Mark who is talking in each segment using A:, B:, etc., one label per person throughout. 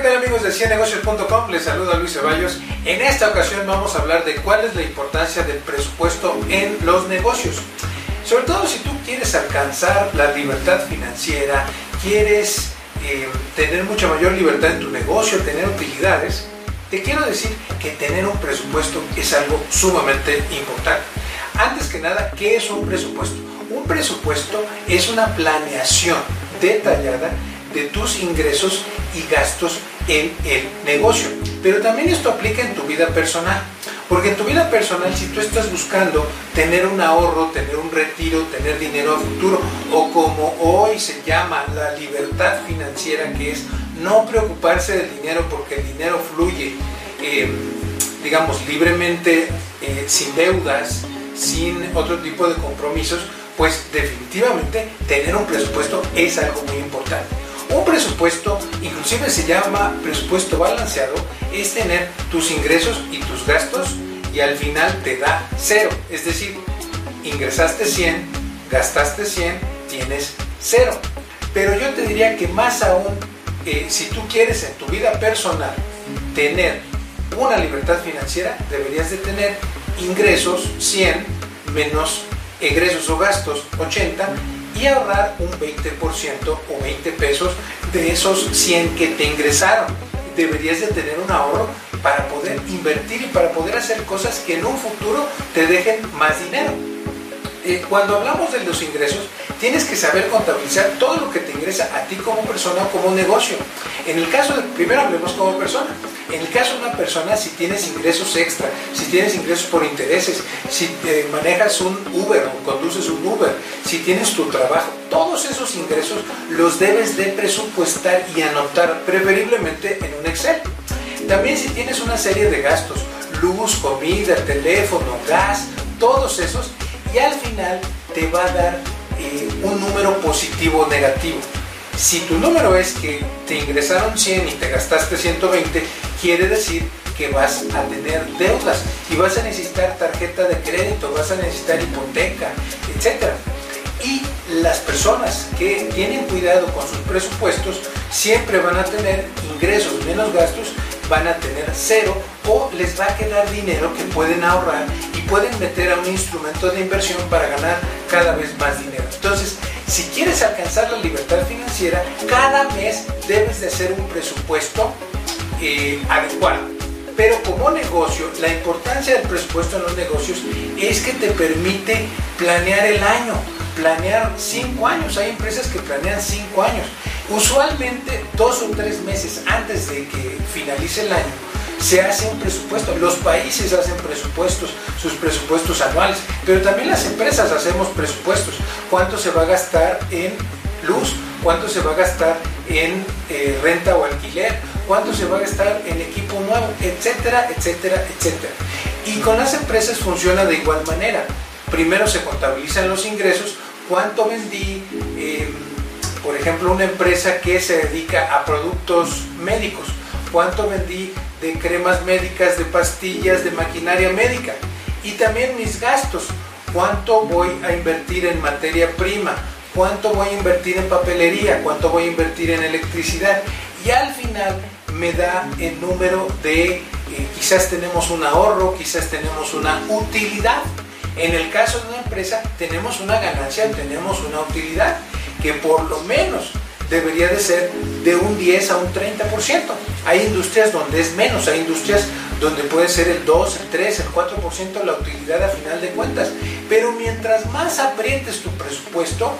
A: ¿qué tal amigos de ciennegocios.com? Les saludo a Luis Ceballos. En esta ocasión vamos a hablar de cuál es la importancia del presupuesto en los negocios. Sobre todo si tú quieres alcanzar la libertad financiera, quieres eh, tener mucha mayor libertad en tu negocio, tener utilidades, te quiero decir que tener un presupuesto es algo sumamente importante. Antes que nada, ¿qué es un presupuesto? Un presupuesto es una planeación detallada de tus ingresos y gastos en el negocio. Pero también esto aplica en tu vida personal. Porque en tu vida personal, si tú estás buscando tener un ahorro, tener un retiro, tener dinero a futuro, o como hoy se llama la libertad financiera, que es no preocuparse del dinero porque el dinero fluye, eh, digamos, libremente, eh, sin deudas, sin otro tipo de compromisos, pues definitivamente tener un presupuesto es algo muy importante. Un presupuesto, inclusive se llama presupuesto balanceado, es tener tus ingresos y tus gastos y al final te da cero. Es decir, ingresaste 100, gastaste 100, tienes cero. Pero yo te diría que más aún, eh, si tú quieres en tu vida personal tener una libertad financiera, deberías de tener ingresos 100 menos egresos o gastos 80 y ahorrar un 20% o 20 pesos de esos 100 que te ingresaron. Deberías de tener un ahorro para poder invertir y para poder hacer cosas que en un futuro te dejen más dinero. Eh, cuando hablamos de los ingresos, tienes que saber contabilizar todo lo que te ingresa a ti como persona o como negocio. En el caso de, primero hablemos como persona. En el caso de una persona, si tienes ingresos extra, si tienes ingresos por intereses, si eh, manejas un Uber o conduces un Uber, si tienes tu trabajo, todos esos ingresos los debes de presupuestar y anotar preferiblemente en un Excel. También si tienes una serie de gastos, luz, comida, teléfono, gas, todos esos, y al final te va a dar eh, un número positivo o negativo. Si tu número es que te ingresaron 100 y te gastaste 120, quiere decir que vas a tener deudas y vas a necesitar tarjeta de crédito, vas a necesitar hipoteca, etc. Y las personas que tienen cuidado con sus presupuestos siempre van a tener ingresos menos gastos, van a tener cero o les va a quedar dinero que pueden ahorrar y pueden meter a un instrumento de inversión para ganar cada vez más dinero. Entonces, si quieres alcanzar la libertad financiera, cada mes debes de hacer un presupuesto eh, adecuado. Pero como negocio, la importancia del presupuesto en los negocios es que te permite planear el año, planear cinco años. Hay empresas que planean cinco años. Usualmente dos o tres meses antes de que finalice el año se hace un presupuesto. Los países hacen presupuestos, sus presupuestos anuales, pero también las empresas hacemos presupuestos. ¿Cuánto se va a gastar en luz? ¿Cuánto se va a gastar en eh, renta o alquiler? ¿Cuánto se va a gastar en equipo nuevo? Etcétera, etcétera, etcétera. Y con las empresas funciona de igual manera. Primero se contabilizan los ingresos, cuánto vendí, eh, por ejemplo, una empresa que se dedica a productos médicos, cuánto vendí de cremas médicas, de pastillas, de maquinaria médica. Y también mis gastos, cuánto voy a invertir en materia prima, cuánto voy a invertir en papelería, cuánto voy a invertir en electricidad. Y al final me da el número de, eh, quizás tenemos un ahorro, quizás tenemos una utilidad. En el caso de una empresa tenemos una ganancia, tenemos una utilidad que por lo menos debería de ser de un 10 a un 30%. Hay industrias donde es menos, hay industrias donde puede ser el 2, el 3, el 4% la utilidad a final de cuentas. Pero mientras más aprietes tu presupuesto,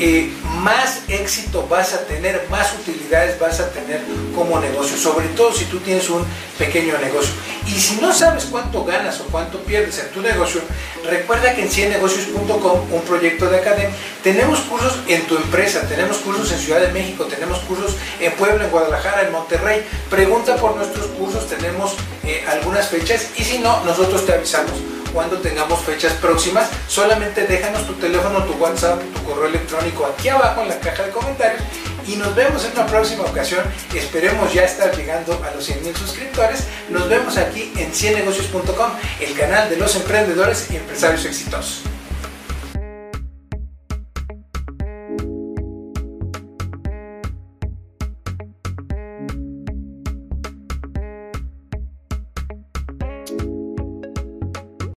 A: eh, más éxito vas a tener, más utilidades vas a tener como negocio, sobre todo si tú tienes un pequeño negocio. Y si no sabes cuánto ganas o cuánto pierdes en tu negocio, recuerda que en ciennegocios.com, un proyecto de academia, tenemos cursos en tu empresa, tenemos cursos en Ciudad de México, tenemos cursos en Puebla, en Guadalajara, en Monterrey. Pregunta por nuestros cursos, tenemos eh, algunas fechas y si no, nosotros te avisamos cuando tengamos fechas próximas. Solamente déjanos tu teléfono, tu WhatsApp, tu correo electrónico aquí abajo en la caja de comentarios y nos vemos en una próxima ocasión. Esperemos ya estar llegando a los 100 mil suscriptores. Nos vemos aquí en ciennegocios.com, el canal de los emprendedores y empresarios exitosos.